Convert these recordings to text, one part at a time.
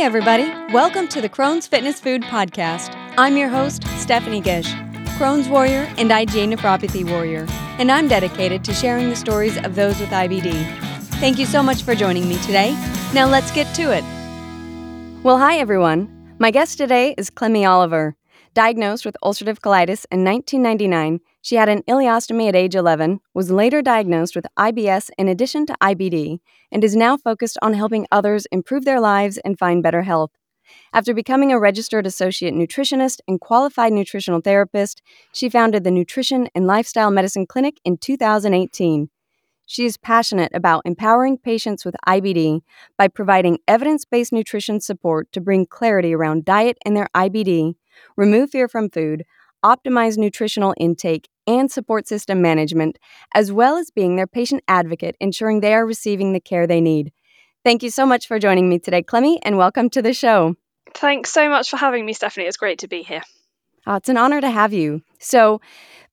Hey, everybody. Welcome to the Crohn's Fitness Food Podcast. I'm your host, Stephanie Gish, Crohn's Warrior and IgA Nephropathy Warrior, and I'm dedicated to sharing the stories of those with IBD. Thank you so much for joining me today. Now let's get to it. Well, hi, everyone. My guest today is Clemmie Oliver. Diagnosed with ulcerative colitis in 1999, she had an ileostomy at age 11, was later diagnosed with IBS in addition to IBD, and is now focused on helping others improve their lives and find better health. After becoming a registered associate nutritionist and qualified nutritional therapist, she founded the Nutrition and Lifestyle Medicine Clinic in 2018. She is passionate about empowering patients with IBD by providing evidence based nutrition support to bring clarity around diet and their IBD, remove fear from food, optimize nutritional intake and support system management, as well as being their patient advocate, ensuring they are receiving the care they need. Thank you so much for joining me today, Clemmie, and welcome to the show. Thanks so much for having me, Stephanie. It's great to be here. Oh, it's an honor to have you. So,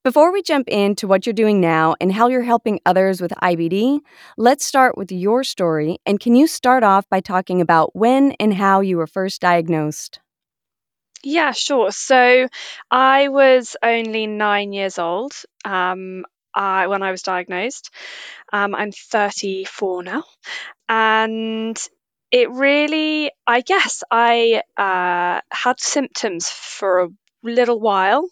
before we jump into what you're doing now and how you're helping others with IBD, let's start with your story. And can you start off by talking about when and how you were first diagnosed? Yeah, sure. So I was only nine years old um, I, when I was diagnosed. Um, I'm 34 now. And it really, I guess, I uh, had symptoms for a little while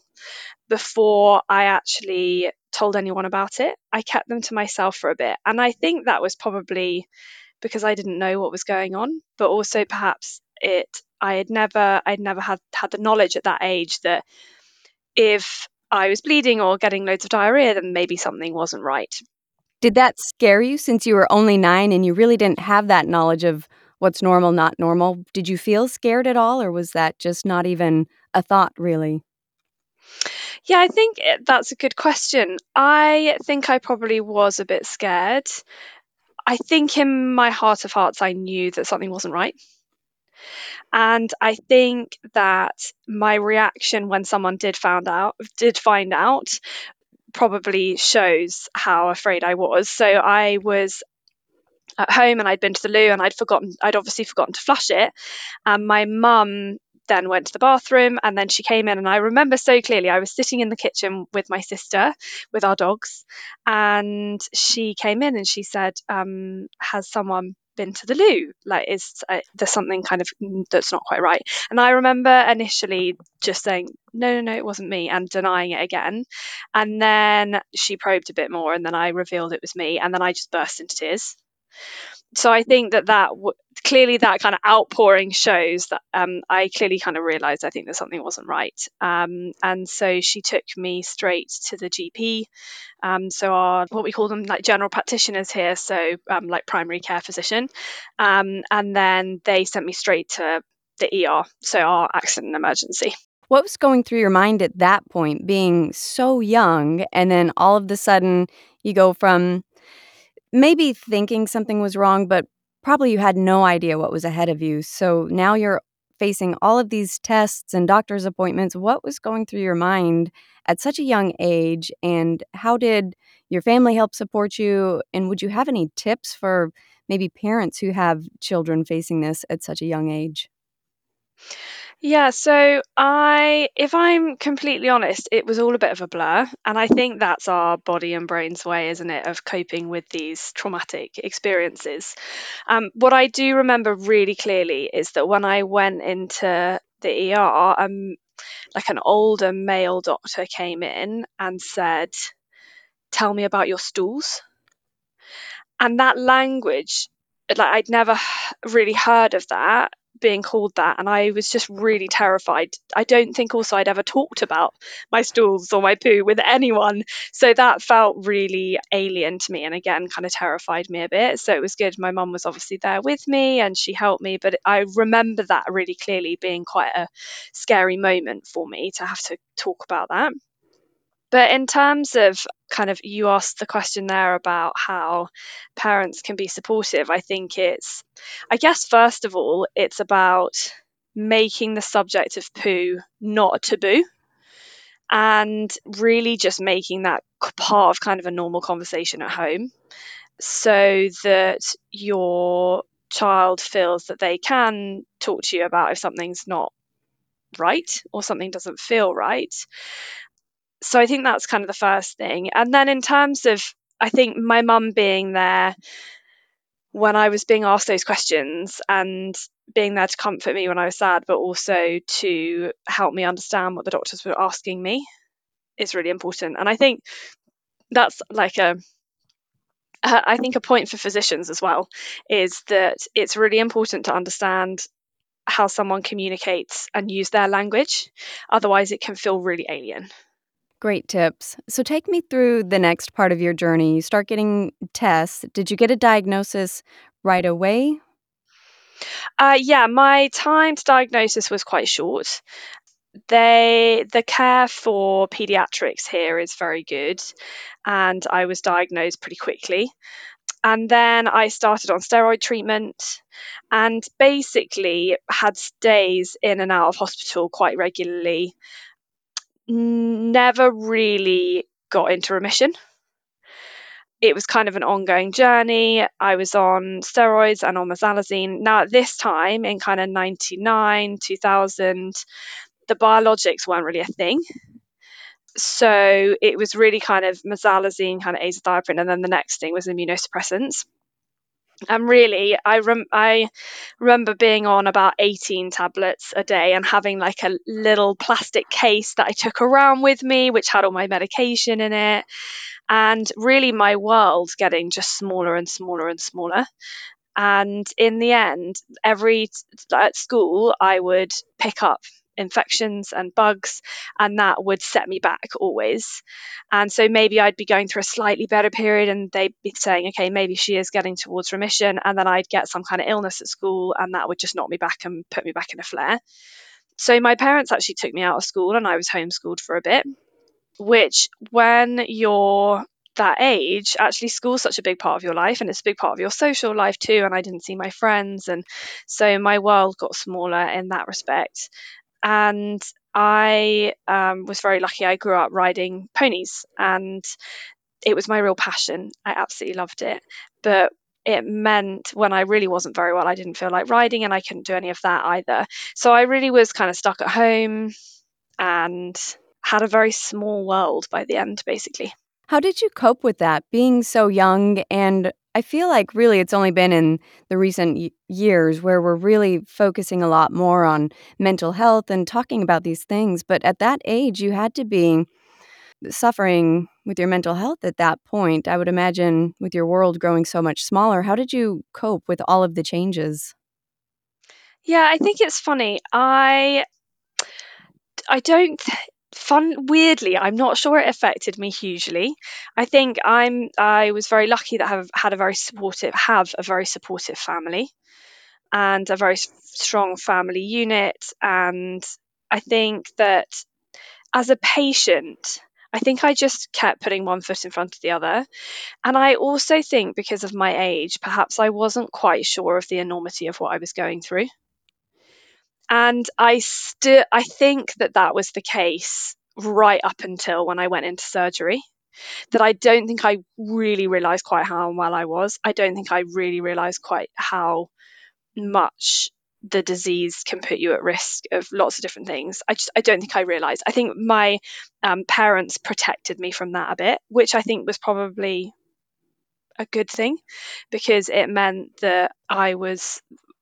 before I actually told anyone about it. I kept them to myself for a bit. And I think that was probably because I didn't know what was going on, but also perhaps it I had never I'd never had had the knowledge at that age that if I was bleeding or getting loads of diarrhea, then maybe something wasn't right. Did that scare you since you were only nine and you really didn't have that knowledge of what's normal, not normal? Did you feel scared at all, or was that just not even a thought, really? Yeah, I think eh, that's a good question. I think I probably was a bit scared. I think in my heart of hearts, I knew that something wasn't right. And I think that my reaction when someone did found out did find out probably shows how afraid I was. So I was at home and I'd been to the loo and I'd forgotten I'd obviously forgotten to flush it. And my mum then went to the bathroom and then she came in and I remember so clearly I was sitting in the kitchen with my sister with our dogs and she came in and she said um, has someone been to the loo. Like is uh, there's something kind of that's not quite right. And i remember initially just saying no no no it wasn't me and denying it again. And then she probed a bit more and then i revealed it was me and then i just burst into tears so I think that that w- clearly that kind of outpouring shows that um, I clearly kind of realized I think that something wasn't right. Um, and so she took me straight to the GP. Um, so our what we call them like general practitioners here, so um, like primary care physician, um, and then they sent me straight to the ER, so our accident and emergency. What was going through your mind at that point, being so young, and then all of a sudden you go from maybe thinking something was wrong, but probably you had no idea what was ahead of you. So now you're facing all of these tests and doctor's appointments. What was going through your mind at such a young age? And how did your family help support you? And would you have any tips for maybe parents who have children facing this at such a young age? Yeah, so I, if I'm completely honest, it was all a bit of a blur. And I think that's our body and brain's way, isn't it, of coping with these traumatic experiences. Um, what I do remember really clearly is that when I went into the ER, um, like an older male doctor came in and said, Tell me about your stools. And that language, like I'd never really heard of that being called that and I was just really terrified. I don't think also I'd ever talked about my stools or my poo with anyone. So that felt really alien to me and again kind of terrified me a bit. So it was good. My mum was obviously there with me and she helped me, but I remember that really clearly being quite a scary moment for me to have to talk about that. But in terms of kind of, you asked the question there about how parents can be supportive. I think it's, I guess, first of all, it's about making the subject of poo not a taboo and really just making that part of kind of a normal conversation at home so that your child feels that they can talk to you about if something's not right or something doesn't feel right. So I think that's kind of the first thing. And then in terms of, I think my mum being there when I was being asked those questions and being there to comfort me when I was sad, but also to help me understand what the doctors were asking me is really important. And I think that's like a I think a point for physicians as well is that it's really important to understand how someone communicates and use their language. Otherwise, it can feel really alien. Great tips. So, take me through the next part of your journey. You start getting tests. Did you get a diagnosis right away? Uh, yeah, my time to diagnosis was quite short. They the care for pediatrics here is very good, and I was diagnosed pretty quickly. And then I started on steroid treatment and basically had stays in and out of hospital quite regularly. Never really got into remission. It was kind of an ongoing journey. I was on steroids and on mesalazine. Now, at this time in kind of 99, 2000, the biologics weren't really a thing so it was really kind of mesalazine, kind of azathioprine, and then the next thing was immunosuppressants. And really, I rem- I remember being on about 18 tablets a day and having like a little plastic case that I took around with me, which had all my medication in it. And really, my world getting just smaller and smaller and smaller. And in the end, every at school, I would pick up infections and bugs, and that would set me back always. And so maybe I'd be going through a slightly better period, and they'd be saying, okay, maybe she is getting towards remission, and then I'd get some kind of illness at school, and that would just knock me back and put me back in a flare. So my parents actually took me out of school, and I was homeschooled for a bit. Which, when you're that age, actually school's such a big part of your life and it's a big part of your social life too. And I didn't see my friends. And so my world got smaller in that respect and I um, was very lucky. I grew up riding ponies, and it was my real passion. I absolutely loved it, but it meant when I really wasn't very well, I didn't feel like riding, and I couldn't do any of that either. So I really was kind of stuck at home, and had a very small world by the end, basically. How did you cope with that, being so young and I feel like really it's only been in the recent years where we're really focusing a lot more on mental health and talking about these things. But at that age, you had to be suffering with your mental health at that point. I would imagine with your world growing so much smaller. How did you cope with all of the changes? Yeah, I think it's funny. I I don't fun weirdly i'm not sure it affected me hugely. I think i'm i was very lucky that i have had a very supportive have a very supportive family and a very strong family unit. And i think that as a patient i think i just kept putting one foot in front of the other. And i also think because of my age perhaps i wasn't quite sure of the enormity of what i was going through and I still I think that that was the case right up until when I went into surgery. That I don't think I really realized quite how unwell I was. I don't think I really realized quite how much the disease can put you at risk of lots of different things. I just I don't think I realized. I think my um, parents protected me from that a bit, which I think was probably a good thing because it meant that I was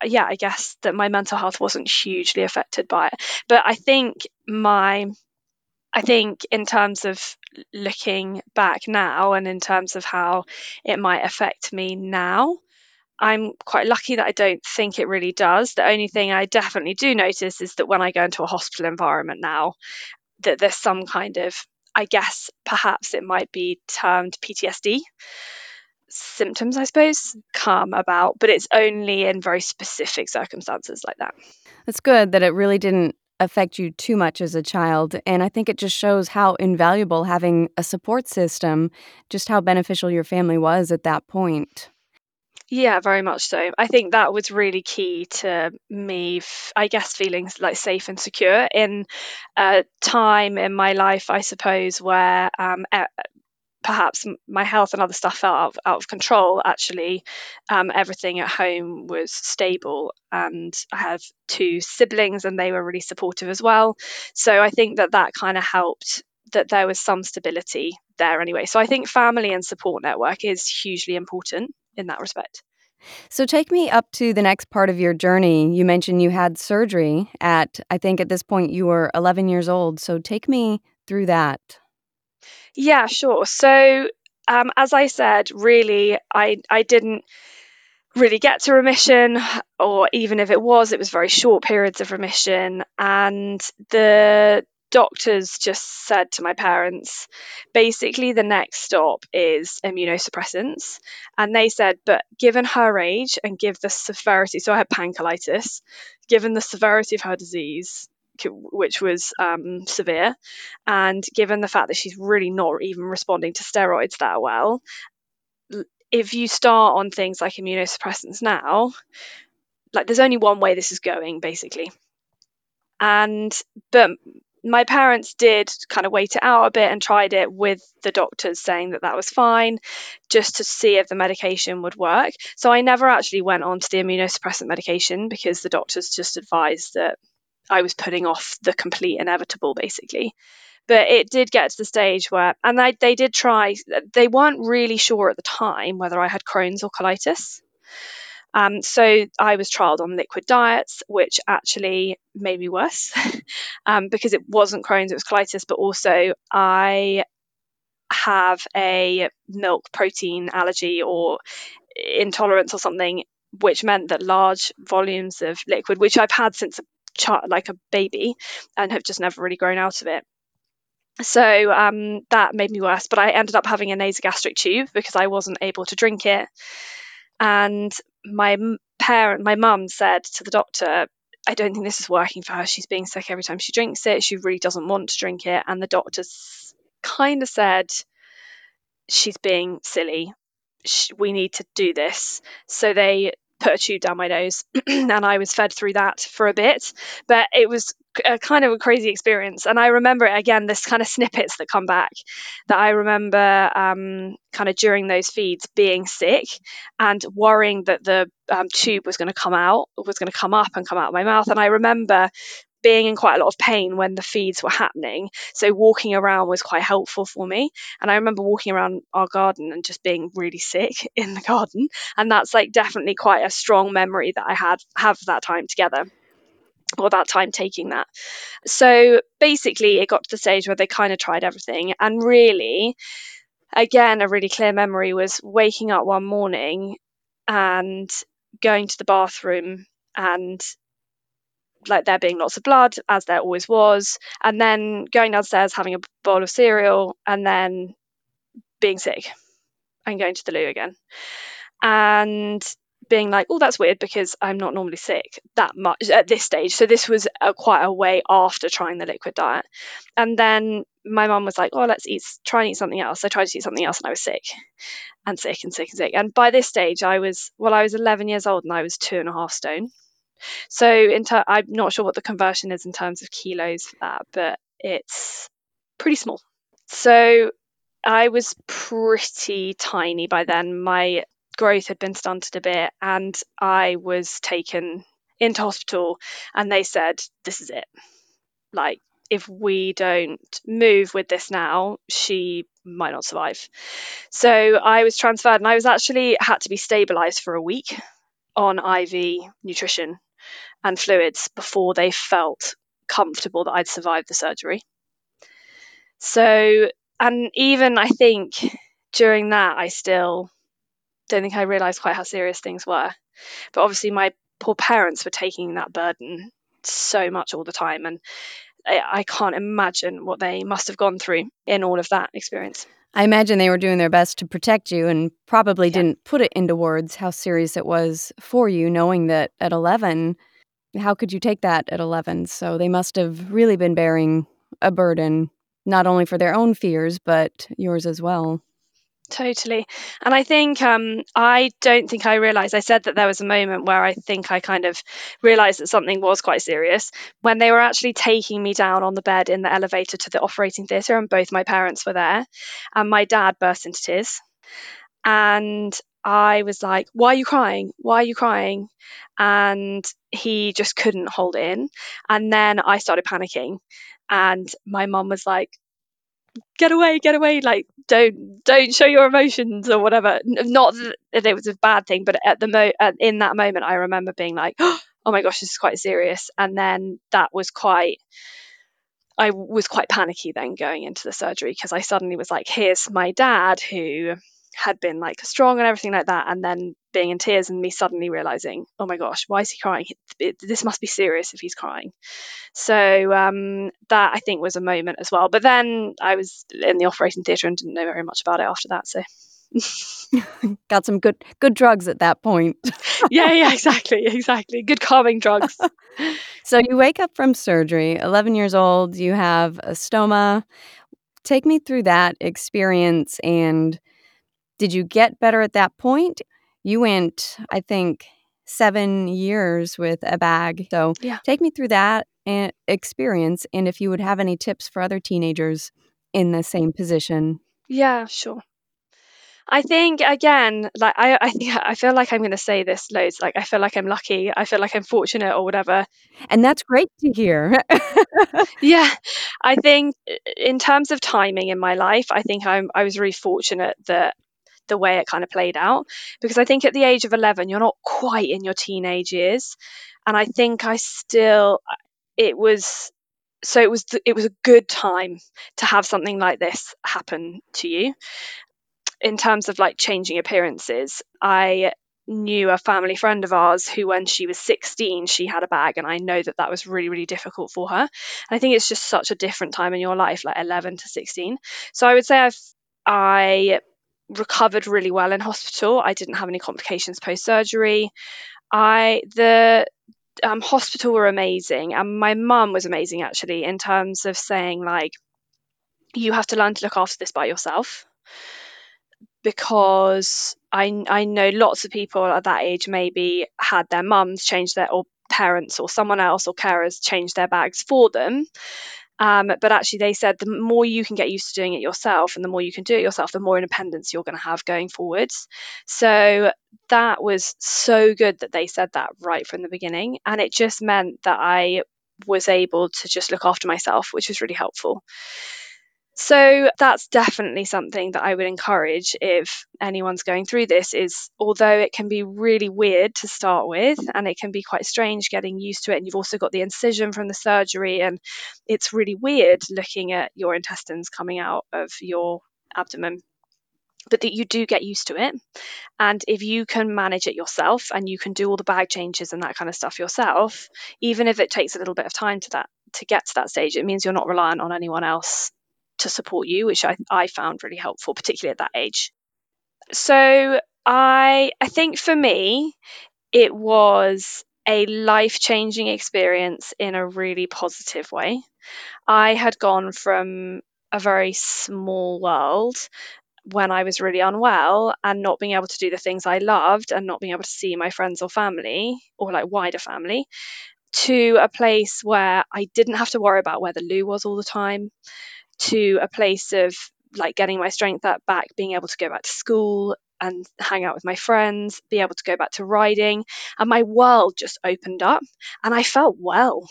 yeah, I guess that my mental health wasn't hugely affected by it. But I think my I think in terms of looking back now and in terms of how it might affect me now, I'm quite lucky that I don't think it really does. The only thing I definitely do notice is that when I go into a hospital environment now, that there's some kind of, I guess perhaps it might be termed PTSD symptoms, I suppose, come about, but it's only in very specific circumstances like that. It's good that it really didn't affect you too much as a child. And I think it just shows how invaluable having a support system, just how beneficial your family was at that point. Yeah, very much so. I think that was really key to me, I guess, feeling like safe and secure in a time in my life, I suppose, where um, perhaps my health and other stuff felt out of, out of control, actually, um, everything at home was stable. And I have two siblings, and they were really supportive as well. So I think that that kind of helped that there was some stability there anyway. So I think family and support network is hugely important in that respect. So take me up to the next part of your journey. You mentioned you had surgery at, I think at this point you were 11 years old. So take me through that. Yeah, sure. So, um, as I said, really, I I didn't really get to remission, or even if it was, it was very short periods of remission, and the doctors just said to my parents, basically, the next stop is immunosuppressants. And they said, but given her age and give the severity, so I had pancolitis, given the severity of her disease, which was um, severe. And given the fact that she's really not even responding to steroids that well, if you start on things like immunosuppressants now, like there's only one way this is going, basically. And but my parents did kind of wait it out a bit and tried it with the doctors saying that that was fine just to see if the medication would work. So I never actually went on to the immunosuppressant medication because the doctors just advised that I was putting off the complete inevitable, basically. But it did get to the stage where, and they, they did try, they weren't really sure at the time whether I had Crohn's or colitis. Um, so I was trialed on liquid diets, which actually made me worse um, because it wasn't Crohn's, it was colitis, but also I have a milk protein allergy or intolerance or something, which meant that large volumes of liquid, which I've had since child, like a baby, and have just never really grown out of it. So um, that made me worse. But I ended up having a nasogastric tube because I wasn't able to drink it. And my parent, my mum said to the doctor, I don't think this is working for her. She's being sick every time she drinks it. She really doesn't want to drink it. And the doctor kind of said, she's being silly. We need to do this. So they put a tube down my nose and I was fed through that for a bit. But it was a kind of a crazy experience. And I remember it again, this kind of snippets that come back that I remember um, kind of during those feeds being sick and worrying that the um, tube was going to come out, was going to come up and come out of my mouth. And I remember being in quite a lot of pain when the feeds were happening. So walking around was quite helpful for me. And I remember walking around our garden and just being really sick in the garden. And that's like definitely quite a strong memory that I had have that time together or that time taking that. So basically it got to the stage where they kind of tried everything and really again a really clear memory was waking up one morning and going to the bathroom and like there being lots of blood, as there always was, and then going downstairs having a bowl of cereal, and then being sick and going to the loo again. And being like, oh, that's weird because I'm not normally sick that much at this stage. So this was a, quite a way after trying the liquid diet. And then my mum was like, oh, let's eat, try and eat something else. I tried to eat something else and I was sick and sick and sick and sick. And by this stage, I was, well, I was 11 years old and I was two and a half stone. So in ter- I'm not sure what the conversion is in terms of kilos for that, but it's pretty small. So I was pretty tiny by then. My growth had been stunted a bit, and I was taken into hospital, and they said, "This is it. Like, if we don't move with this now, she might not survive." So I was transferred, and I was actually had to be stabilized for a week on IV nutrition and fluids before they felt comfortable that I'd survived the surgery. So, and even I think during that, I still don't think I realized quite how serious things were. But obviously, my poor parents were taking that burden so much all the time. And I, I can't imagine what they must have gone through in all of that experience. I imagine they were doing their best to protect you and probably yeah. didn't put it into words how serious it was for you, knowing that at 11, how could you take that at 11? So they must have really been bearing a burden, not only for their own fears, but yours as well. Totally. And I think um, I don't think I realized. I said that there was a moment where I think I kind of realized that something was quite serious when they were actually taking me down on the bed in the elevator to the operating theatre, and both my parents were there. And my dad burst into tears. And I was like, Why are you crying? Why are you crying? And he just couldn't hold in. And then I started panicking. And my mum was like, get away get away like don't don't show your emotions or whatever not that it was a bad thing but at the mo in that moment i remember being like oh my gosh this is quite serious and then that was quite i was quite panicky then going into the surgery because i suddenly was like here's my dad who had been like strong and everything like that and then being in tears and me suddenly realizing oh my gosh why is he crying? It, this must be serious if he's crying. So um, that i think was a moment as well. But then i was in the operating theatre and didn't know very much about it after that so. Got some good good drugs at that point. Yeah yeah exactly exactly. Good calming drugs. So you wake up from surgery 11 years old you have a stoma. Take me through that experience and did you get better at that point? You went, I think, seven years with a bag. So yeah. take me through that eh, experience and if you would have any tips for other teenagers in the same position. Yeah, sure. I think again, like I, I think I feel like I'm going to say this loads. Like I feel like I'm lucky. I feel like I'm fortunate or whatever. And that's great to hear. yeah, I think in terms of timing in my life, I think I'm I was really fortunate that the way it kind of played out. Because I think at the age of 11, you're not quite in your teenage years. And I think I still, it was, so it was, it was a good time to have something like this happen to you. In terms of like changing appearances, I knew a family friend of ours who when she was 16 she had a bag and i know that that was really really difficult for her and i think it's just such a different time in your life like 11 to 16 so i would say i've i recovered really well in hospital. I didn't have any complications post surgery. I the um, hospital were amazing, and my mum was amazing actually in terms of saying like, you have to learn to look after this by yourself because I I know lots of people at that age maybe had their mums change their or parents or someone else or carers change their bags for them um, but actually, they said the more you can get used to doing it yourself and the more you can do it yourself, the more independence you're going to have going forwards. So that was so good that they said that right from the beginning. And it just meant that I was able to just look after myself, which was really helpful. So that's definitely something that I would encourage if anyone's going through this is although it can be really weird to start with and it can be quite strange getting used to it and you've also got the incision from the surgery and it's really weird looking at your intestines coming out of your abdomen but that you do get used to it. And if you can manage it yourself and you can do all the bag changes and that kind of stuff yourself, even if it takes a little bit of time to that to get to that stage, it means you're not reliant on anyone else to support you, which I, I found really helpful, particularly at that age. So I I think for me, it was a life changing experience in a really positive way. I had gone from a very small world when I was really unwell and not being able to do the things I loved and not being able to see my friends or family or like wider family to a place where I didn't have to worry about where the loo was all the time to a place of like getting my strength up back, being able to go back to school and hang out with my friends, be able to go back to riding. And my world just opened up and I felt well.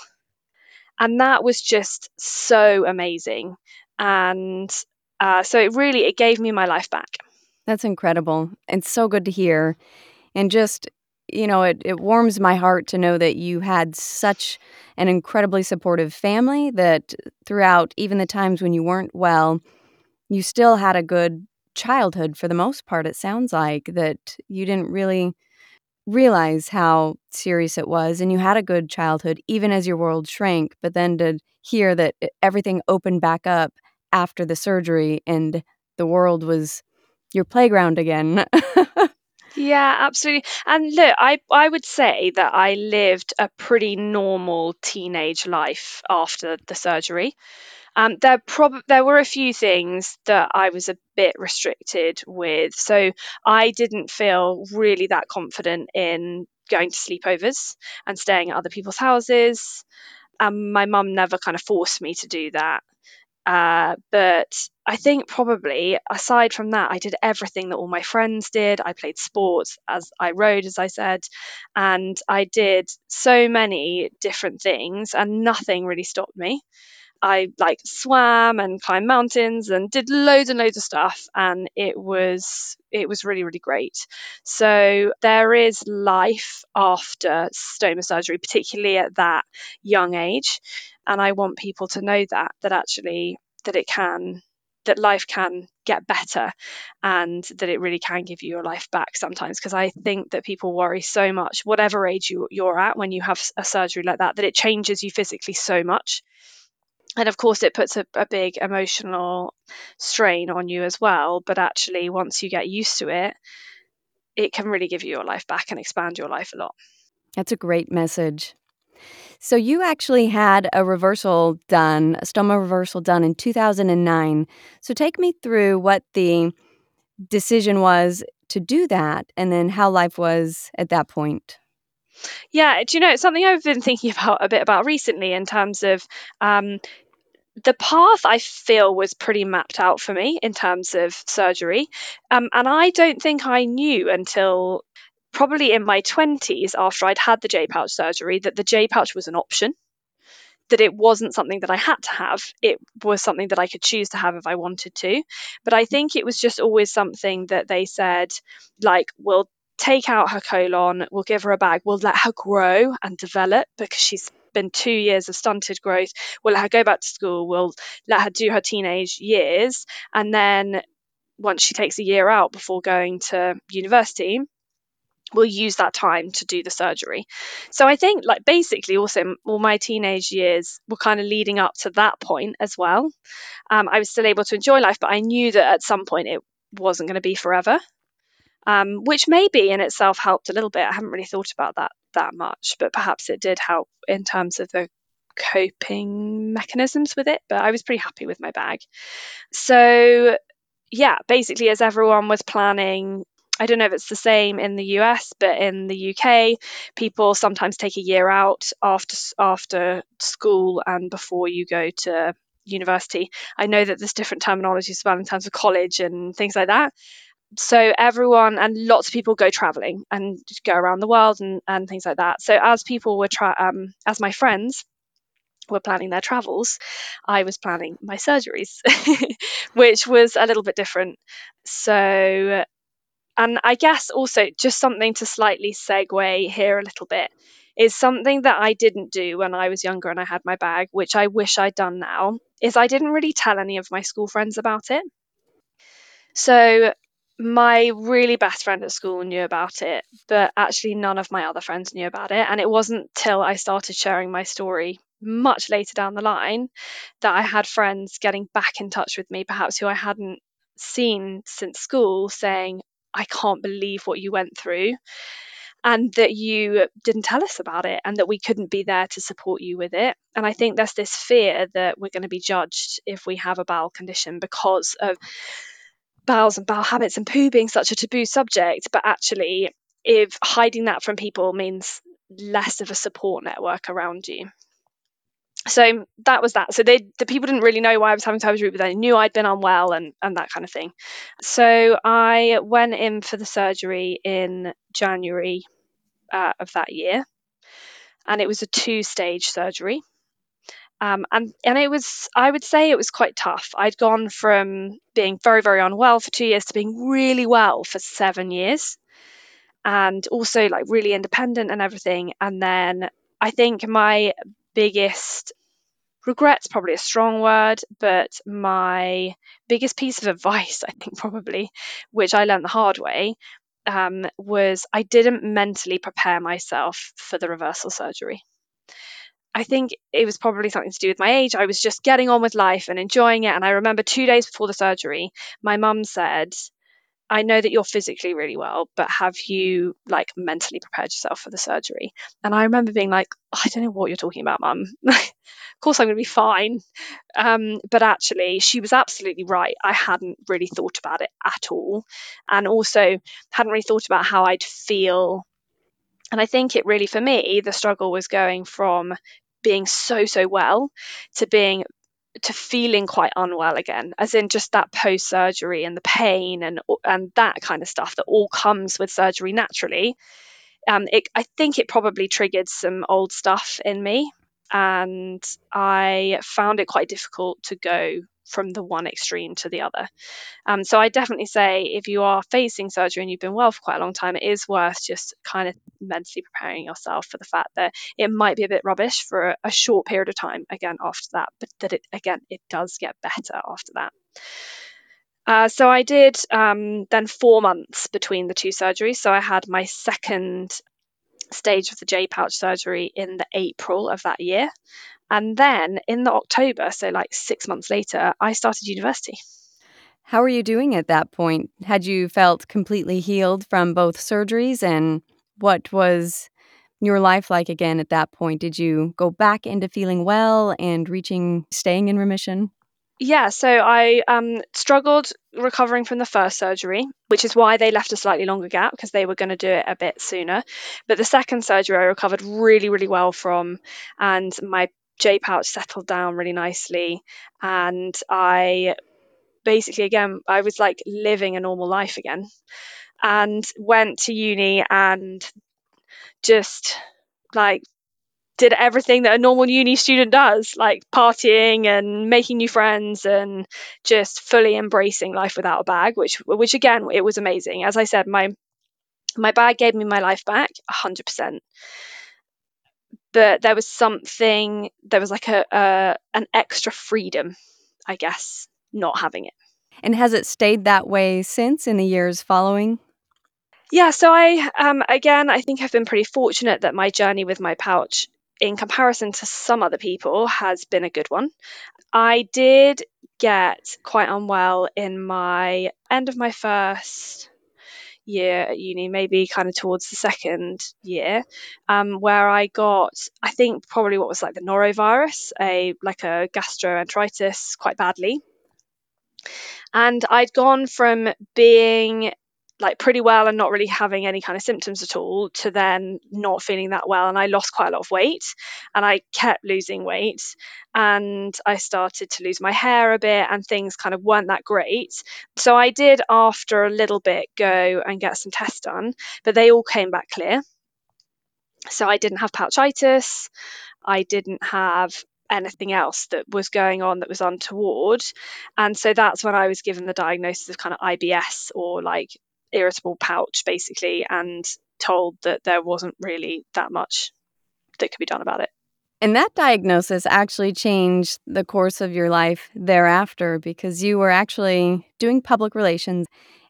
And that was just so amazing. And uh, so it really it gave me my life back. That's incredible. It's so good to hear. And just you know, it, it warms my heart to know that you had such an incredibly supportive family that throughout even the times when you weren't well, you still had a good childhood for the most part. It sounds like that you didn't really realize how serious it was and you had a good childhood even as your world shrank but then to hear that everything opened back up after the surgery and the world was your playground again Yeah, absolutely. And look, I I would say that I lived a pretty normal teenage life after the surgery. Um, there prob there were a few things that I was a bit restricted with. So I didn't feel really that confident in going to sleepovers and staying at other people's houses. Um, my mum never kind of forced me to do that. Uh, but I think probably aside from that, I did everything that all my friends did. I played sports, as I rode, as I said, and I did so many different things, and nothing really stopped me. I like swam and climbed mountains and did loads and loads of stuff and it was it was really really great. So there is life after stoma surgery particularly at that young age and I want people to know that that actually that it can that life can get better and that it really can give you your life back sometimes. Because i think that people worry so much whatever age you, you're at when you have a surgery like that that it changes you physically so much. And of course it puts a, a, big emotional strain on you as well. But actually once you get used to it it can really give you your life back and expand your life a lot. That's a great message so you actually had a reversal done a stoma reversal done in 2009 so take me through what the decision was to do that and then how life was at that point yeah do you know it's something i've been thinking about a bit about recently in terms of um, the path I feel was pretty mapped out for me in terms of surgery. Um, and I don't think I knew until probably in my 20s after I'd had the J pouch surgery that the J pouch was an option. That it wasn't something that I had to have. It was something that I could choose to have if I wanted to. But I think it was just always something that they said, like, we'll take out her colon, we'll give her a bag, we'll let her grow and develop because she's been two years of stunted growth. We'll let her go back to school. We'll let her do her teenage years. And then once she takes a year out before going to university, we'll use that time to do the surgery. So I think, like, basically, also all my teenage years were kind of leading up to that point as well. Um, I was still able to enjoy life, but I knew that at some point it wasn't going to be forever. Um, which maybe in itself helped a little bit. I haven't really thought about that that much, but perhaps it did help in terms of the coping mechanisms with it. But I was pretty happy with my bag. So, yeah, basically, as everyone was planning, I don't know if it's the same in the US, but in the UK, people sometimes take a year out after after school and before you go to university. I know that there's different terminologies as well in terms of college and things like that. So everyone and lots of people go traveling and go around the world and, and things like that. So as people were um, as my friends were planning their travels i was planning my surgeries which was a little bit different. So and i guess also just something to slightly segue here a little bit is something that i didn't do when i was younger and i had my bag which i wish i'd done now is i didn't really tell any of my school friends about it so my really best friend at school knew about it, but actually none of my other friends knew about it. And it wasn't till I started sharing my story much later down the line that I had friends getting back in touch with me, perhaps who I hadn't seen since school, saying, I can't believe what you went through. And that you didn't tell us about it, and that we couldn't be there to support you with it. And I think there's this fear that we're going to be judged if we have a bowel condition because of bowels and bowel habits and poo being such a taboo subject, but actually, if hiding that from people means less of a support network around you. So that was that. So they the people didn't really know why I was having surgery, but they knew I'd been unwell and and that kind of thing. So I went in for the surgery in January uh, of that year, and it was a two stage surgery. Um, and and it was I would say it was quite tough. I'd gone from being very very unwell for two years to being really well for seven years, and also like really independent and everything. And then I think my biggest regret's probably a strong word, but my biggest piece of advice I think probably, which I learned the hard way, um, was I didn't mentally prepare myself for the reversal surgery. I think it was probably something to do with my age. I was just getting on with life and enjoying it. And I remember two days before the surgery, my mum said, I know that you're physically really well, but have you like mentally prepared yourself for the surgery? And I remember being like, oh, I don't know what you're talking about, mum. of course I'm going to be fine. Um, but actually, she was absolutely right. I hadn't really thought about it at all. And also hadn't really thought about how I'd feel. And I think it really, for me, the struggle was going from being so, so well to being to feeling quite unwell again as in just that post surgery and the pain and and that kind of stuff that all comes with surgery naturally. Um, it, I think it probably triggered some old stuff in me and I found it quite difficult to go from the one extreme to the other. Um, so I definitely say if you are facing surgery and you've been well for quite a long time, it is worth just kind of mentally preparing yourself for the fact that it might be a bit rubbish for a, a short period of time again after that, but that it again it does get better after that. Uh, so I did um, then four months between the two surgeries. So I had my second stage of the J pouch surgery in the April of that year. And then in the October, so like six months later, I started university. How were you doing at that point? Had you felt completely healed from both surgeries? And what was your life like again at that point? Did you go back into feeling well and reaching staying in remission? Yeah, so I um, struggled recovering from the first surgery, which is why they left a slightly longer gap because they were going to do it a bit sooner. But the second surgery I recovered really, really well from, and my J pouch settled down really nicely. And I basically, again, I was like living a normal life again and went to uni and just like did everything that a normal uni student does, like partying and making new friends and just fully embracing life without a bag, which which again it was amazing. As I said, my my bag gave me my life back a 100%. But there was something, there was like a, a an extra freedom, I guess, not having it. And has it stayed that way since in the years following? Yeah, so I um again I think I've been pretty fortunate that my journey with my pouch in comparison to some other people, has been a good one. I did get quite unwell in my end of my first year at uni, maybe kind of towards the second year, um, where I got, I think probably what was like the norovirus, a like a gastroenteritis quite badly. And I'd gone from being like pretty well and not really having any kind of symptoms at all to then not feeling that well and I lost quite a lot of weight and I kept losing weight and I started to lose my hair a bit and things kind of weren't that great so I did after a little bit go and get some tests done but they all came back clear so I didn't have pouchitis I didn't have anything else that was going on that was untoward. And so that's when I was given the diagnosis of kind of IBS or like irritable pouch basically and told that there wasn't really that much that could be done about it. And that diagnosis actually changed the course of your life thereafter because you were actually doing public relations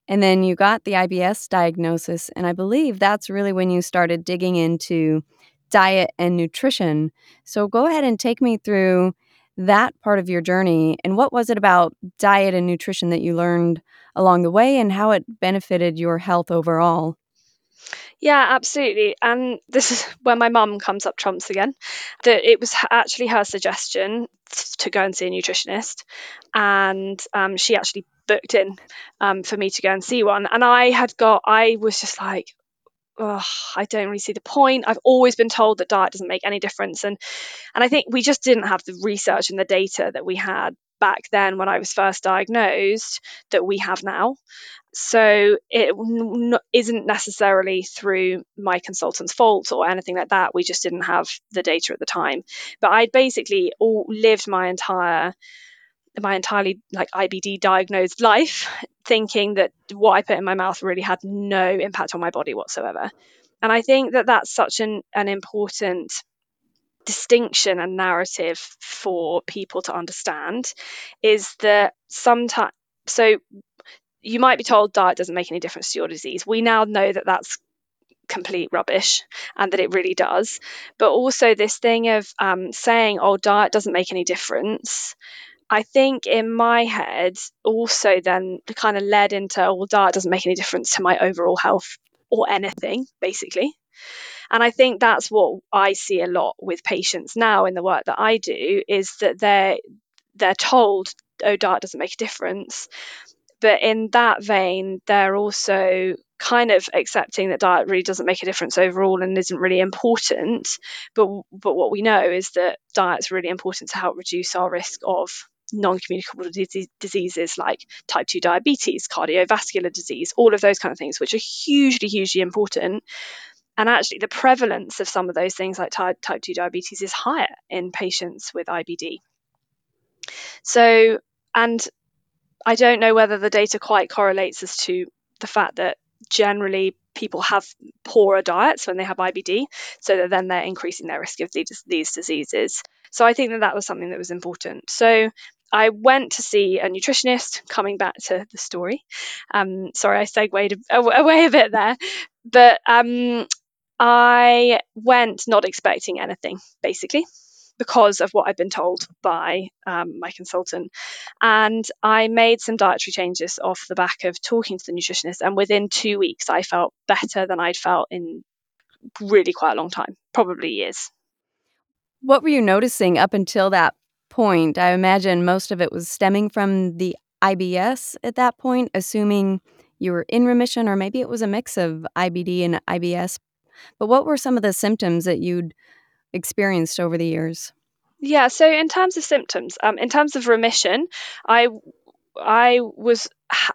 and then you got the IBS diagnosis. And I believe that's really when you started digging into diet and nutrition. So go ahead and take me through that part of your journey and what was it about diet and nutrition that you learned along the way and how it benefited your health overall? Yeah, absolutely. And this is where my mum comes up trumps again. That it was actually her suggestion to go and see a nutritionist, and um, she actually booked in um, for me to go and see one. And I had got, I was just like, I don't really see the point. I've always been told that diet doesn't make any difference, and and I think we just didn't have the research and the data that we had back then when I was first diagnosed that we have now. So it n- isn't necessarily through my consultant's fault or anything like that. We just didn't have the data at the time. But I'd basically all lived my entire my entirely like IBD diagnosed life thinking that what I put in my mouth really had no impact on my body whatsoever. And I think that that's such an, an important distinction and narrative for people to understand is that sometimes, so you might be told diet doesn't make any difference to your disease. We now know that that's complete rubbish and that it really does. But also, this thing of um, saying, oh, diet doesn't make any difference I think in my head also then kind of led into well diet doesn't make any difference to my overall health or anything basically and I think that's what I see a lot with patients now in the work that I do is that they're they're told oh diet doesn't make a difference. But in that vein they're also kind of accepting that diet really doesn't make a difference overall and isn't really important. But but what we know is that diet's really important to help reduce our risk of non-communicable diseases like type 2 diabetes cardiovascular disease all of those kind of things which are hugely hugely important and actually the prevalence of some of those things like type, type 2 diabetes is higher in patients with IBD so and I don't know whether the data quite correlates as to the fact that generally people have poorer diets when they have IBD, so that then they're increasing their risk of these, these diseases. So I think that that was something that was important. So I went to see a nutritionist, coming back to the story. Um, sorry, I segued away a bit there. But um, I went not expecting anything, basically because of what I'd been told by um, my consultant. And I made some dietary changes off the back of talking to the nutritionist. And within two weeks, I felt better than I'd felt in really quite a long time, probably years. What were you noticing up until that point? I imagine most of it was stemming from the IBS at that point, assuming you were in remission, or maybe it was a mix of IBD and IBS. But what were some of the symptoms that you'd experienced over the years? Yeah, so in terms of symptoms, um, in terms of remission, I I was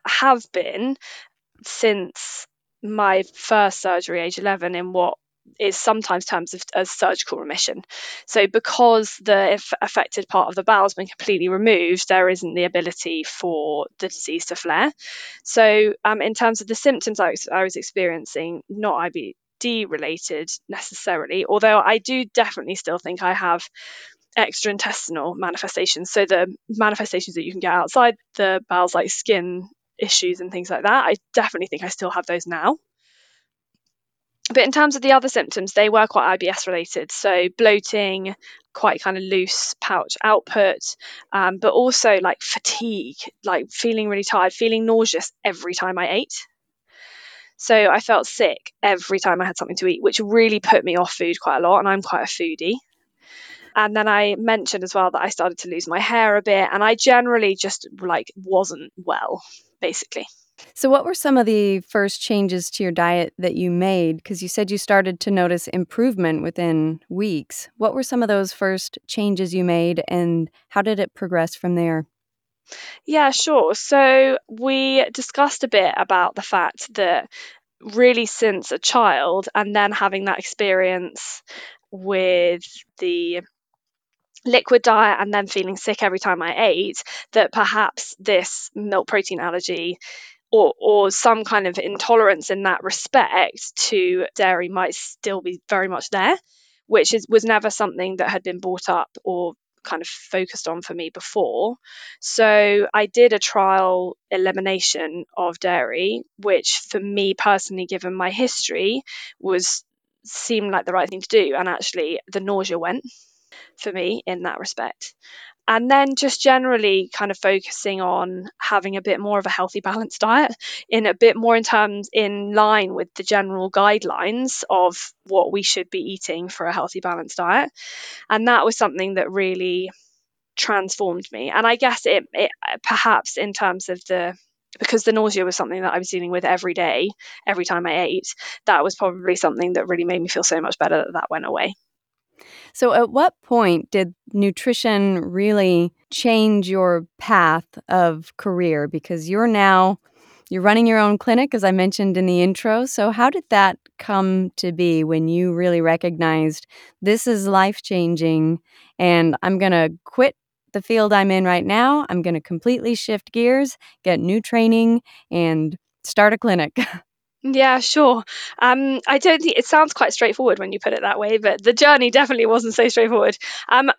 have been since my first surgery, age eleven, in what is sometimes terms of, as surgical remission. So, because the affected part of the bowel has been completely removed, there isn't the ability for the disease to flare. So, um, in terms of the symptoms I was, I was experiencing, not IBD related necessarily, although I do definitely still think I have extraintestinal manifestations. So the manifestations that you can get outside the bowels, like skin issues and things like that, I definitely think I still have those now. But in terms of the other symptoms, they were quite IBS related. So bloating, quite kind of loose pouch output, um, but also like fatigue, like feeling really tired, feeling nauseous every time I ate. So I felt sick every time I had something to eat, which really put me off food quite a lot. And I'm quite a foodie. And then I mentioned as well that I started to lose my hair a bit, and I generally just like wasn't well, basically. So, what were some of the first changes to your diet that you made? Because you said you started to notice improvement within weeks. What were some of those first changes you made, and how did it progress from there? Yeah, sure. So we discussed a bit about the fact that really since a child and then having that experience with the liquid diet and then feeling sick every time I ate, that perhaps this milk protein allergy or, or some kind of intolerance in that respect to dairy might still be very much there, which is was never something that had been brought up or kind of focused on for me before. So I did a trial elimination of dairy, which for me personally, given my history, was seemed like the right thing to do. And actually, the nausea went for me in that respect. And then just generally kind of focusing on having a bit more of a healthy balanced diet in a bit more in terms in line with the general guidelines of what we should be eating for a healthy balanced diet. And that was something that really transformed me. And I guess it, it perhaps in terms of the because the nausea was something that I was dealing with every day, every time I ate, that was probably something that really made me feel so much better that that went away. So, at what point did nutrition really change your path of career? Because you're now you're running your own clinic, as I mentioned in the intro. So, how did that come to be when you really recognized this is life changing, and I'm going to quit the field I'm in right now? I'm going to completely shift gears, get new training, and start a clinic. Yeah, sure. Um, I don't think it sounds quite straightforward when you put it that way, but the journey definitely wasn't so straightforward. Um,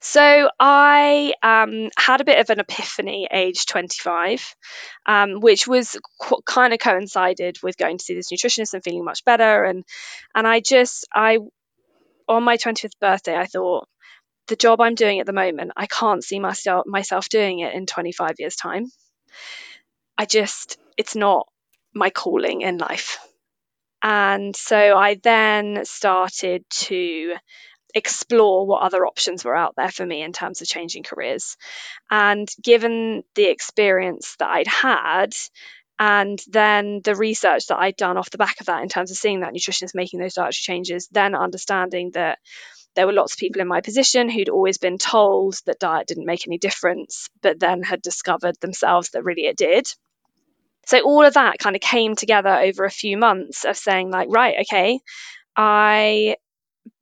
so I um, had a bit of an epiphany age 25, um, which was qu- kind of coincided with going to see this nutritionist and feeling much better. And and I just I on my 25th birthday I thought the job I'm doing at the moment, I can't see myself myself doing it in 25 years time. I just it's not my calling in life. And so I then started to explore what other options were out there for me in terms of changing careers. And given the experience that I'd had, and then the research that I'd done off the back of that in terms of seeing that nutritionists making those dietary changes, then understanding that there were lots of people in my position who'd always been told that diet didn't make any difference, but then had discovered themselves that really it did. So all of that kind of came together over a few months of saying, like, right, okay, I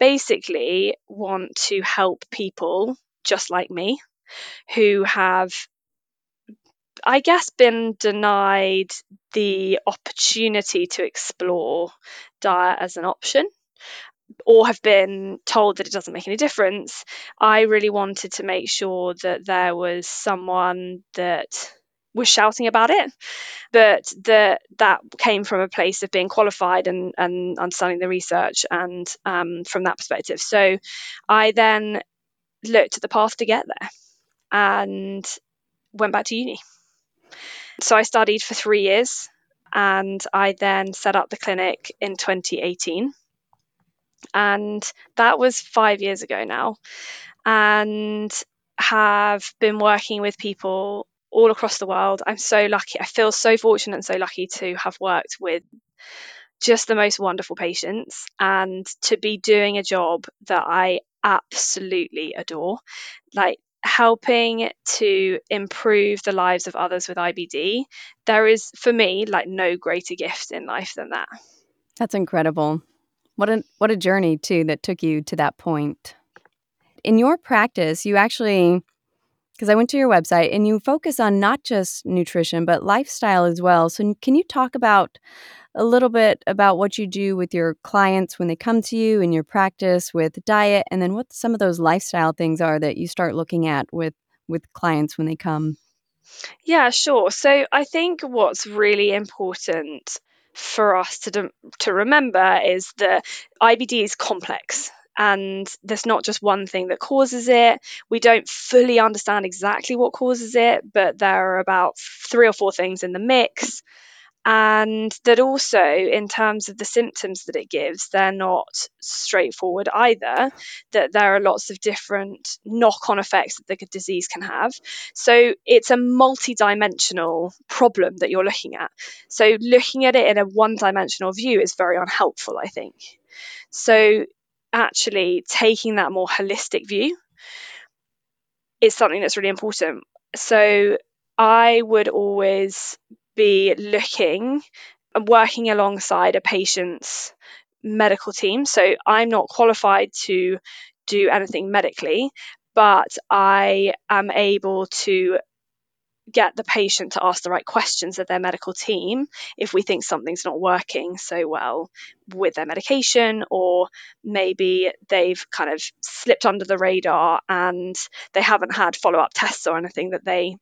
basically want to help people just like me who have I guess, been denied the opportunity to explore diet as an option or have been told that it doesn't make any difference, I really wanted to make sure that there was someone that was shouting about it, but that that came from a place of being qualified and, and understanding the research and um, from that perspective. So I then looked at the path to get there and went back to uni. So I studied for three years and I then set up the clinic in 2018. And that was five years ago now. And have been working with people all across the world. I'm so lucky. I feel so fortunate and so lucky to have worked with just the most wonderful patients and to be doing a job that I absolutely adore. Like helping to improve the lives of others with IBD, there is, for me, like no greater gift in life than that. That's incredible. What a what a journey too that took you to that point. In your practice, you actually because I went to your website and you focus on not just nutrition but lifestyle as well. So can you talk about a little bit about what you do with your clients when they come to you in your practice with diet and then what some of those lifestyle things are that you start looking at with with clients when they come? Yeah sure. So i think what's really important for us to to remember is that ibd is complex and there's not just one thing that causes it. We don't fully understand exactly what causes it, but there are about three or four things in the mix. And that also in terms of the symptoms that it gives they're not straightforward either that there are lots of different knock-on effects that the disease can have. So it's a multi-dimensional problem that you're looking at. So looking at it in a one-dimensional view is very unhelpful i think. So actually taking that more holistic view is something that's really important so I would always be looking and working alongside a patient's medical team. So I'm not qualified to do anything medically, but I am able to get the patient to ask the right questions of their medical team if we think something's not working so well with their medication or maybe they've kind of slipped under the radar and they haven't had follow-up tests or anything that they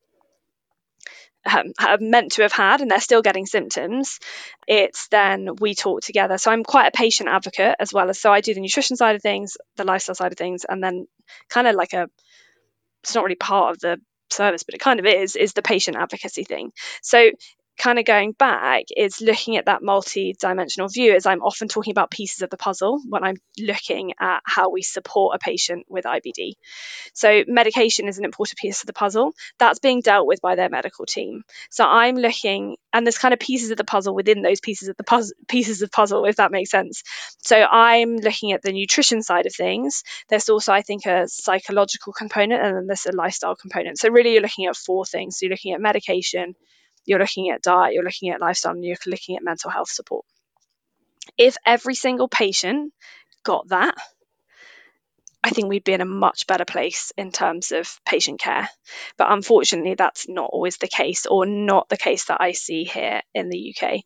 um, are meant to have had and they're still getting symptoms, it's then we talk together. So I'm quite a patient advocate as well as so I do the nutrition side of things, the lifestyle side of things, and then kind of like a it's not really part of the service, but it kind of is, is the patient advocacy thing. So kind of going back is looking at that multi-dimensional view as I'm often talking about pieces of the puzzle when I'm looking at how we support a patient with IBD. So medication is an important piece of the puzzle that's being dealt with by their medical team. So I'm looking and there's kind of pieces of the puzzle within those pieces of the puzzle pieces of puzzle if that makes sense. So I'm looking at the nutrition side of things. There's also I think a psychological component and then there's a lifestyle component. So really you're looking at four things. So you're looking at medication, you're looking at diet, you're looking at lifestyle, and you're looking at mental health support. If every single patient got that, I think we'd be in a much better place in terms of patient care. But unfortunately, that's not always the case, or not the case that I see here in the UK.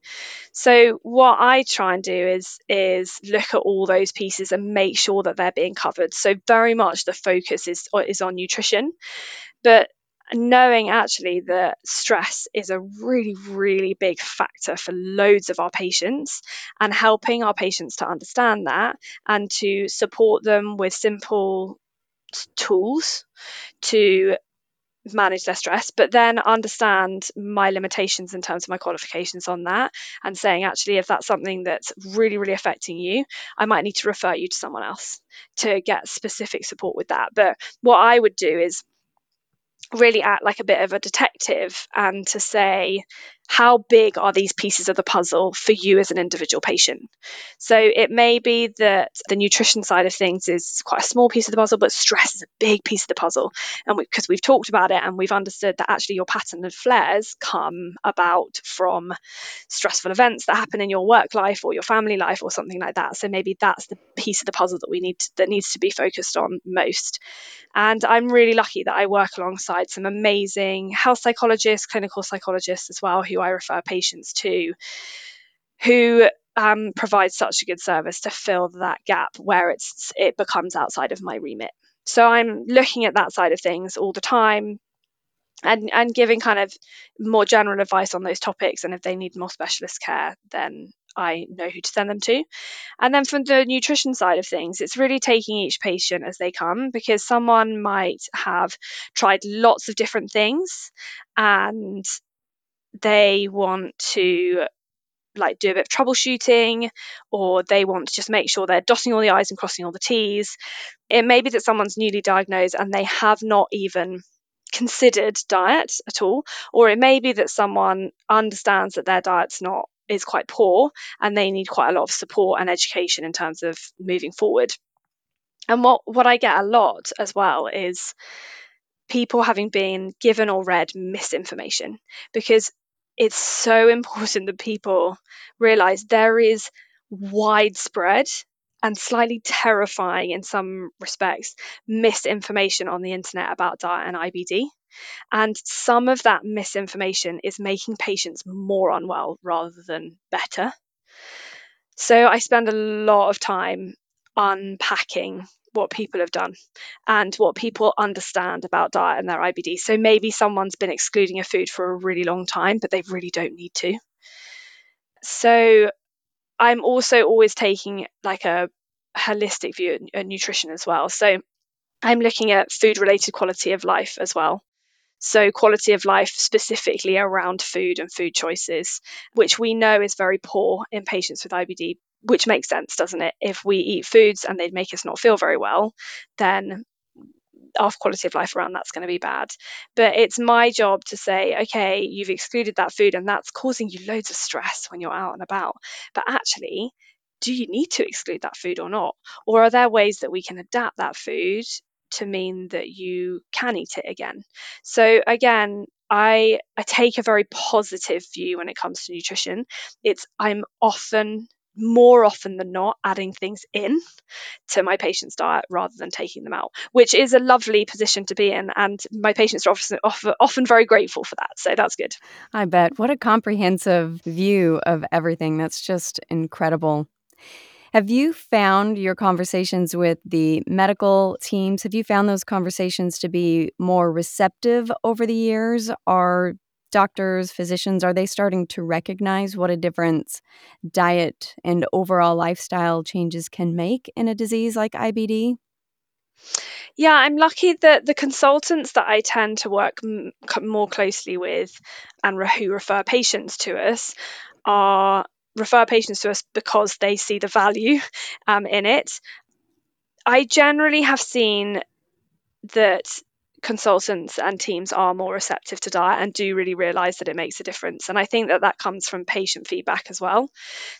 So what I try and do is is look at all those pieces and make sure that they're being covered. So very much the focus is is on nutrition, but knowing actually that stress is a really, really big factor for loads of our patients and helping our patients to understand that and to support them with simple tools to manage their stress, but then understand my limitations in terms of my qualifications on that and saying, actually, if that's something that's really, really affecting you, I might need to refer you to someone else to get specific support with that. But what I would do is really act like a bit of a detective and to say how big are these pieces of the puzzle for you as an individual patient? So it may be that the nutrition side of things is quite a small piece of the puzzle but stress is a big piece of the puzzle. And because we, have talked about it and we've understood that actually your pattern of flares come about from stressful events that happen in your work life or your family life or something like that. So maybe that's the piece of the puzzle that we need to, that needs to be focused on most. And i'm really lucky that i work alongside some amazing health psychologists clinical psychologists as well who who I refer patients to who um, provide such a good service to fill that gap where it's it becomes outside of my remit. So I'm looking at that side of things all the time and and giving kind of more general advice on those topics and if they need more specialist care then I know who to send them to. And then from the nutrition side of things, it's really taking each patient as they come because someone might have tried lots of different things and they want to like do a bit of troubleshooting or they want to just make sure they're dotting all the i's and crossing all the t's. It may be that someone's newly diagnosed and they have not even considered diet at all or it may be that someone understands that their diet's not is quite poor and they need quite a lot of support and education in terms of moving forward. And what what i get a lot as well is people having been given or read misinformation because it's so important that people realize there is widespread and slightly terrifying in some respects misinformation on the internet about diet and IBD. And some of that misinformation is making patients more unwell rather than better. So I spend a lot of time unpacking what people have done and what people understand about diet and their IBD. So maybe someone's been excluding a food for a really long time, but they really don't need to. So I'm also always taking like a holistic view at nutrition as well. So I'm looking at food related quality of life as well. So, quality of life specifically around food and food choices, which we know is very poor in patients with IBD which makes sense, doesn't it? If we eat foods and they make us not feel very well, then our quality of life around that's going to be bad. But it's my job to say, okay, you've excluded that food and that's causing you loads of stress when you're out and about. But actually, do you need to exclude that food or not? Or are there ways that we can adapt that food to mean that you can eat it again? So, again, I, I take a very positive view when it comes to nutrition. It's I'm often more often than not adding things in to my patient's diet rather than taking them out, which is a lovely position to be in. And my patients are often, often very grateful for that. So that's good. I bet. What a comprehensive view of everything. That's just incredible. Have you found your conversations with the medical teams? Have you found those conversations to be more receptive over the years? Are doctors, physicians, are they starting to recognize what a difference diet and overall lifestyle changes can make in a disease like IBD? Yeah, I'm lucky that the consultants that I tend to work m- more closely with and re- who refer patients to us are refer patients to us because they see the value um, in it. I generally have seen that consultants and teams are more receptive to diet and do really realize that it makes a difference. And i think that that comes from patient feedback as well.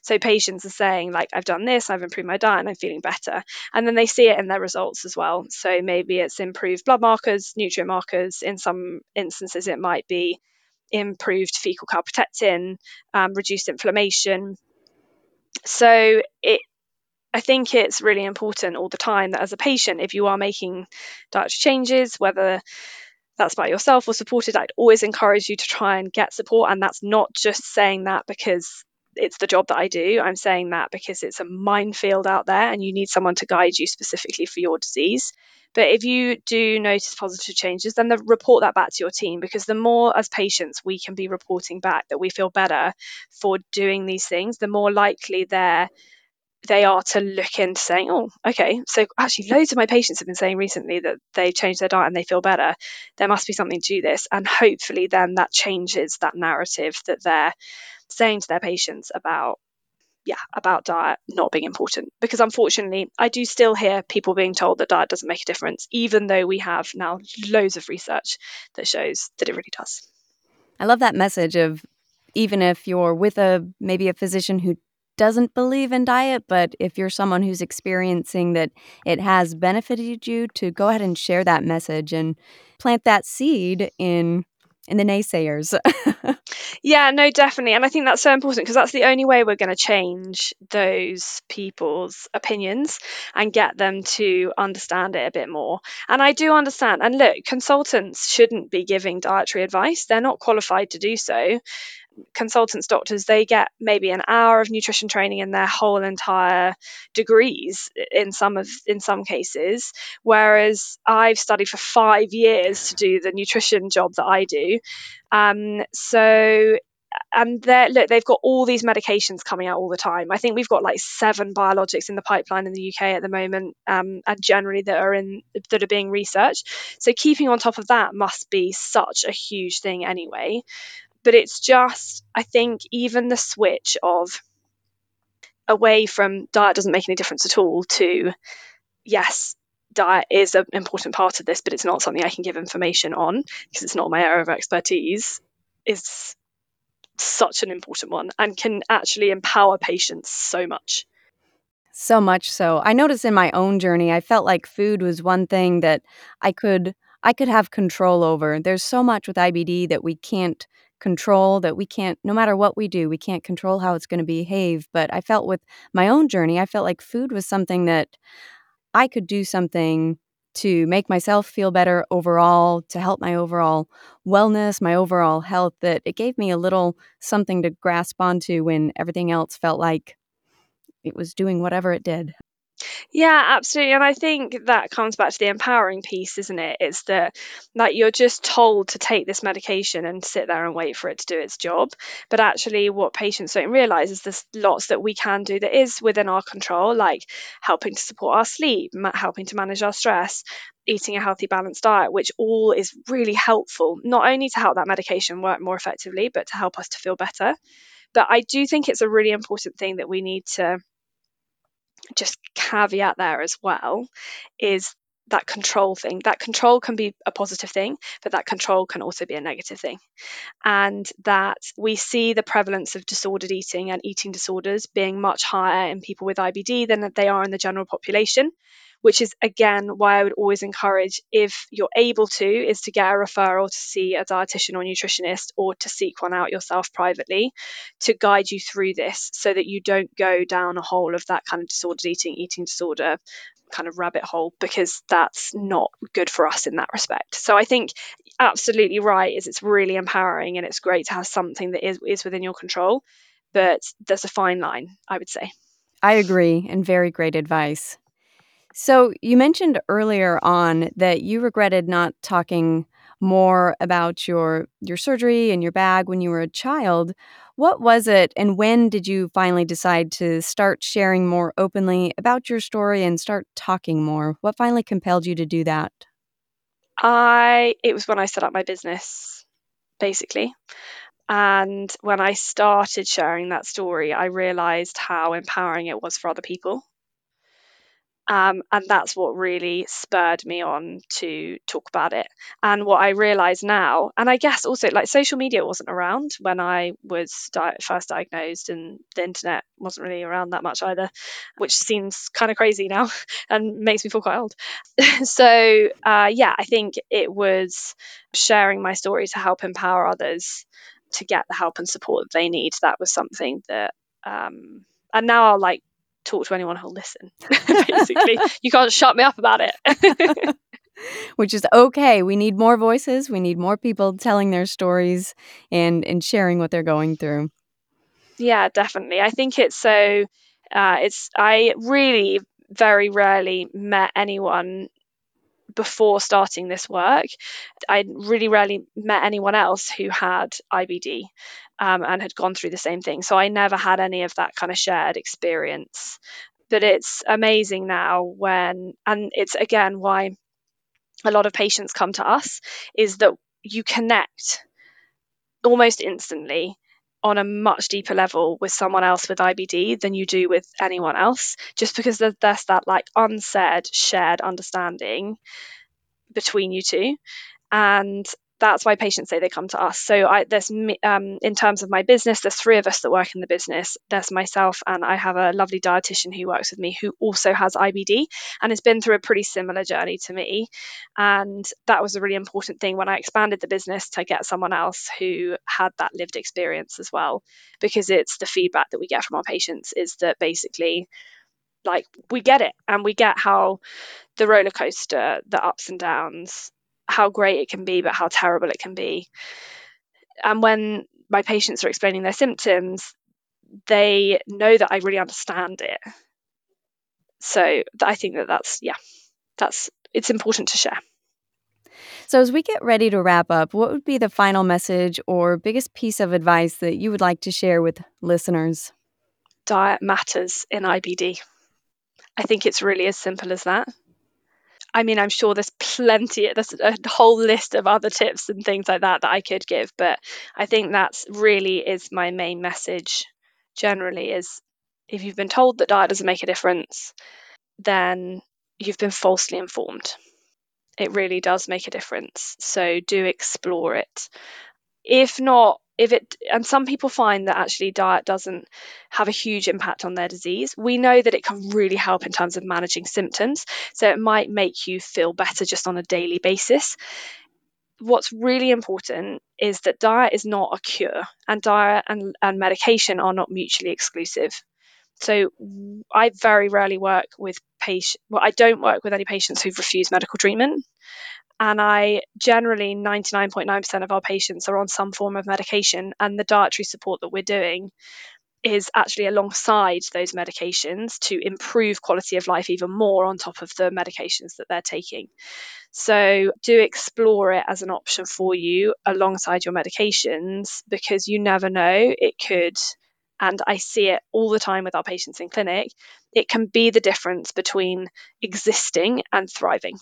So patients are saying like i've done this i've improved my diet and i'm feeling better. And then they see it in their results as well. So maybe it's improved blood markers nutrient markers. In some instances it might be improved fecal calprotectin um, reduced inflammation. So it I think it's really important all the time that as a patient, if you are making dietary changes, whether that's by yourself or supported, I'd always encourage you to try and get support. And that's not just saying that because it's the job that I do. I'm saying that because it's a minefield out there and you need someone to guide you specifically for your disease. But if you do notice positive changes, then the, report that back to your team because the more as patients we can be reporting back that we feel better for doing these things, the more likely they're they are to look into saying, oh, okay, so actually, loads of my patients have been saying recently that they've changed their diet and they feel better. There must be something to this. And hopefully, then that changes that narrative that they're saying to their patients about yeah, about diet not being important. Because unfortunately, I do still hear people being told that diet doesn't make a difference, even though we have now loads of research that shows that it really does. I love that message of even if you're with a maybe a physician who doesn't believe in diet, but if you're someone who's experiencing that it has benefited you, to go ahead and share that message and plant that seed in in the naysayers. yeah, no, definitely. And I think that's so important because that's the only way we're going to change those people's opinions and get them to understand it a bit more. And I do understand. And look, consultants shouldn't be giving dietary advice, they're not qualified to do so consultants doctors they get maybe an hour of nutrition training in their whole entire degrees in some of in some cases whereas i've studied for five years to do the nutrition job that i do. Um, so and they look they've got all these medications coming out all the time. I think we've got like seven biologics in the pipeline in the uk at the moment um, and generally that are in that are being researched. So keeping on top of that must be such a huge thing anyway but it's just, I think, even the switch of away from diet doesn't make any difference at all to yes, diet is an important part of this, but it's not something I can give information on because it's not my area of expertise, is such an important one and can actually empower patients so much. So much so. I noticed in my own journey, I felt like food was one thing that I could I could have control over. There's so much with IBD that we can't control that we can't no matter what we do we can't control how it's going to behave but i felt with my own journey i felt like food was something that i could do something to make myself feel better overall to help my overall wellness my overall health that it gave me a little something to grasp onto when everything else felt like it was doing whatever it did yeah, absolutely. And I think that comes back to the empowering piece, isn't it? It's that like you're just told to take this medication and sit there and wait for it to do its job. But actually what patients don't realise is there's lots that we can do that is within our control, like helping to support our sleep, helping to manage our stress, eating a healthy balanced diet which all is really helpful not only to help that medication work more effectively but to help us to feel better but i do think it's a really important thing that we need to just caveat there as well is that control thing. That control can be a positive thing, but that control can also be a negative thing. And that we see the prevalence of disordered eating and eating disorders being much higher in people with IBD than they are in the general population which is again why I would always encourage, if you're able to, is to get a referral to see a dietitian or nutritionist or to seek one out yourself privately to guide you through this so that you don't go down a hole of that kind of disordered eating, eating disorder kind of rabbit hole because that's not good for us in that respect. So I think absolutely right is it's really empowering and it's great to have something that is is within your control, but there's a fine line, I would say. I agree and very great advice. So, you mentioned earlier on that you regretted not talking more about your your surgery and your bag when you were a child. What was it and when did you finally decide to start sharing more openly about your story and start talking more? What finally compelled you to do that? I it was when I set up my business basically. And when I started sharing that story, I realized how empowering it was for other people. Um, and that's what really spurred me on to talk about it. And what I realize now, and I guess also like social media wasn't around when I was di- first diagnosed, and the internet wasn't really around that much either, which seems kind of crazy now and makes me feel quite old. so, uh, yeah, I think it was sharing my story to help empower others to get the help and support that they need. That was something that. Um, and now I'll like talk to anyone who'll listen. Basically, you can't shut me up about it. Which is okay. We need more voices. We need more people telling their stories and and sharing what they're going through. Yeah, definitely. I think it's so. Uh, it's I really very rarely met anyone before starting this work. I really rarely met anyone else who had IBD um, and had gone through the same thing. So I never had any of that kind of shared experience But it's amazing now when, and it's again why a lot of patients come to us, is that you connect almost instantly on a much deeper level with someone else with IBD than you do with anyone else, just because there's, there's that like unsaid, shared understanding between you two. And that's why patients say they come to us. So I, there's um, in terms of my business, there's three of us that work in the business. There's myself, and I have a lovely dietitian who works with me who also has IBD and has been through a pretty similar journey to me. And that was a really important thing when I expanded the business to get someone else who had that lived experience as well, because it's the feedback that we get from our patients is that basically like we get it and we get how the roller coaster the ups and downs how great it can be, but how terrible it can be. And when my patients are explaining their symptoms, they know that I really understand it. So I think that that's, yeah, that's, it's important to share. So, as we get ready to wrap up, what would be the final message or biggest piece of advice that you would like to share with listeners? Diet matters in IBD. I think it's really as simple as that. I mean, I'm sure there's plenty, there's a whole list of other tips and things like that that I could give, but I think that's really is my main message generally is if you've been told that diet doesn't make a difference, then you've been falsely informed. It really does make a difference. So do explore it. If not, if it and some people find that actually diet doesn't have a huge impact on their disease. We know that it can really help in terms of managing symptoms so it might make you feel better just on a daily basis. What's really important is that diet is not a cure and diet and, and medication are not mutually exclusive. So i very rarely work with patients well i don't work with any patients who've refused medical treatment and I generally 99.9% of our patients are on some form of medication, and the dietary support that we're doing is actually alongside those medications to improve quality of life even more on top of the medications that they're taking. So, do explore it as an option for you alongside your medications because you never know, it could. And I see it all the time with our patients in clinic. It can be the difference between existing and thriving.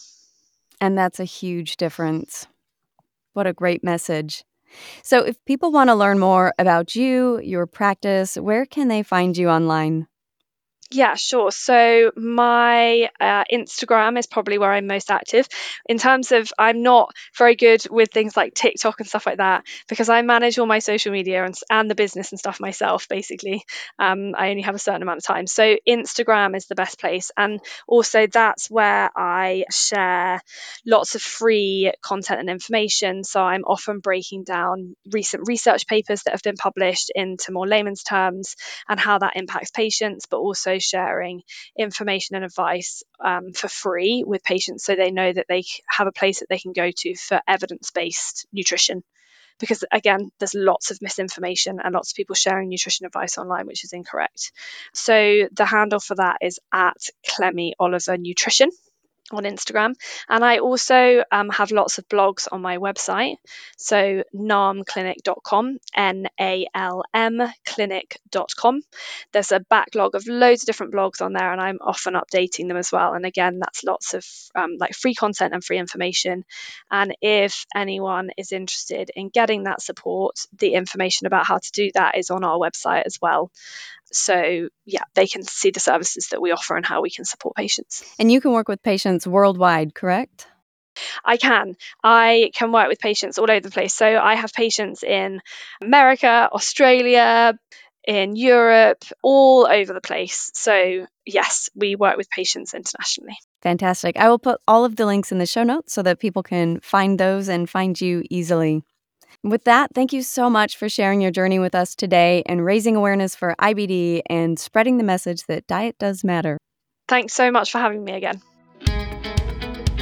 And that's a huge difference. What a great message. So, if people want to learn more about you, your practice, where can they find you online? Yeah, sure. So my uh, Instagram is probably where I'm most active. In terms of, I'm not very good with things like TikTok and stuff like that because I manage all my social media and, and the business and stuff myself, basically. Um, I only have a certain amount of time. So Instagram is the best place. And also, that's where I share lots of free content and information. So I'm often breaking down recent research papers that have been published into more layman's terms and how that impacts patients, but also sharing information and advice um, for free with patients so they know that they have a place that they can go to for evidence based nutrition. Because again, there's lots of misinformation and lots of people sharing nutrition advice online, which is incorrect. So the handle for that is at Clemmie Oliver Nutrition on Instagram. And I also um, have lots of blogs on my website. So nalmclinic.com, N A L M clinic.com. There's a backlog of loads of different blogs on there, and I'm often updating them as well. And again, that's lots of um, like free content and free information. And if anyone is interested in getting that support, the information about how to do that is on our website as well. So, yeah, they can see the services that we offer and how we can support patients. And you can work with patients worldwide, correct? I can. I can work with patients all over the place. So I have patients in America, Australia, in Europe, all over the place. So, yes, we work with patients internationally. Fantastic. I will put all of the links in the show notes so that people can find those and find you easily. With that, thank you so much for sharing your journey with us today and raising awareness for IBD and spreading the message that diet does matter. Thanks so much for having me again.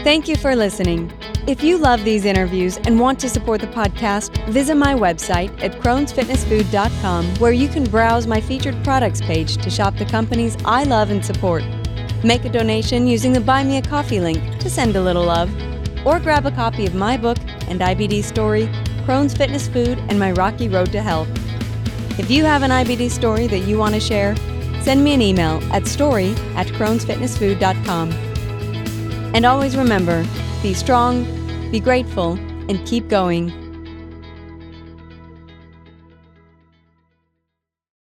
Thank you for listening. If you love these interviews and want to support the podcast, visit my website at crohnsfitnessfood.com where you can browse my featured products page to shop the companies I love and support. Make a donation using the Buy Me a Coffee link to send a little love, or grab a copy of my book and IBD story, Crohn's Fitness Food and My Rocky Road to Health. If you have an IBD story that you want to share, send me an email at story at crohnsfitnessfood.com. And always remember be strong, be grateful, and keep going.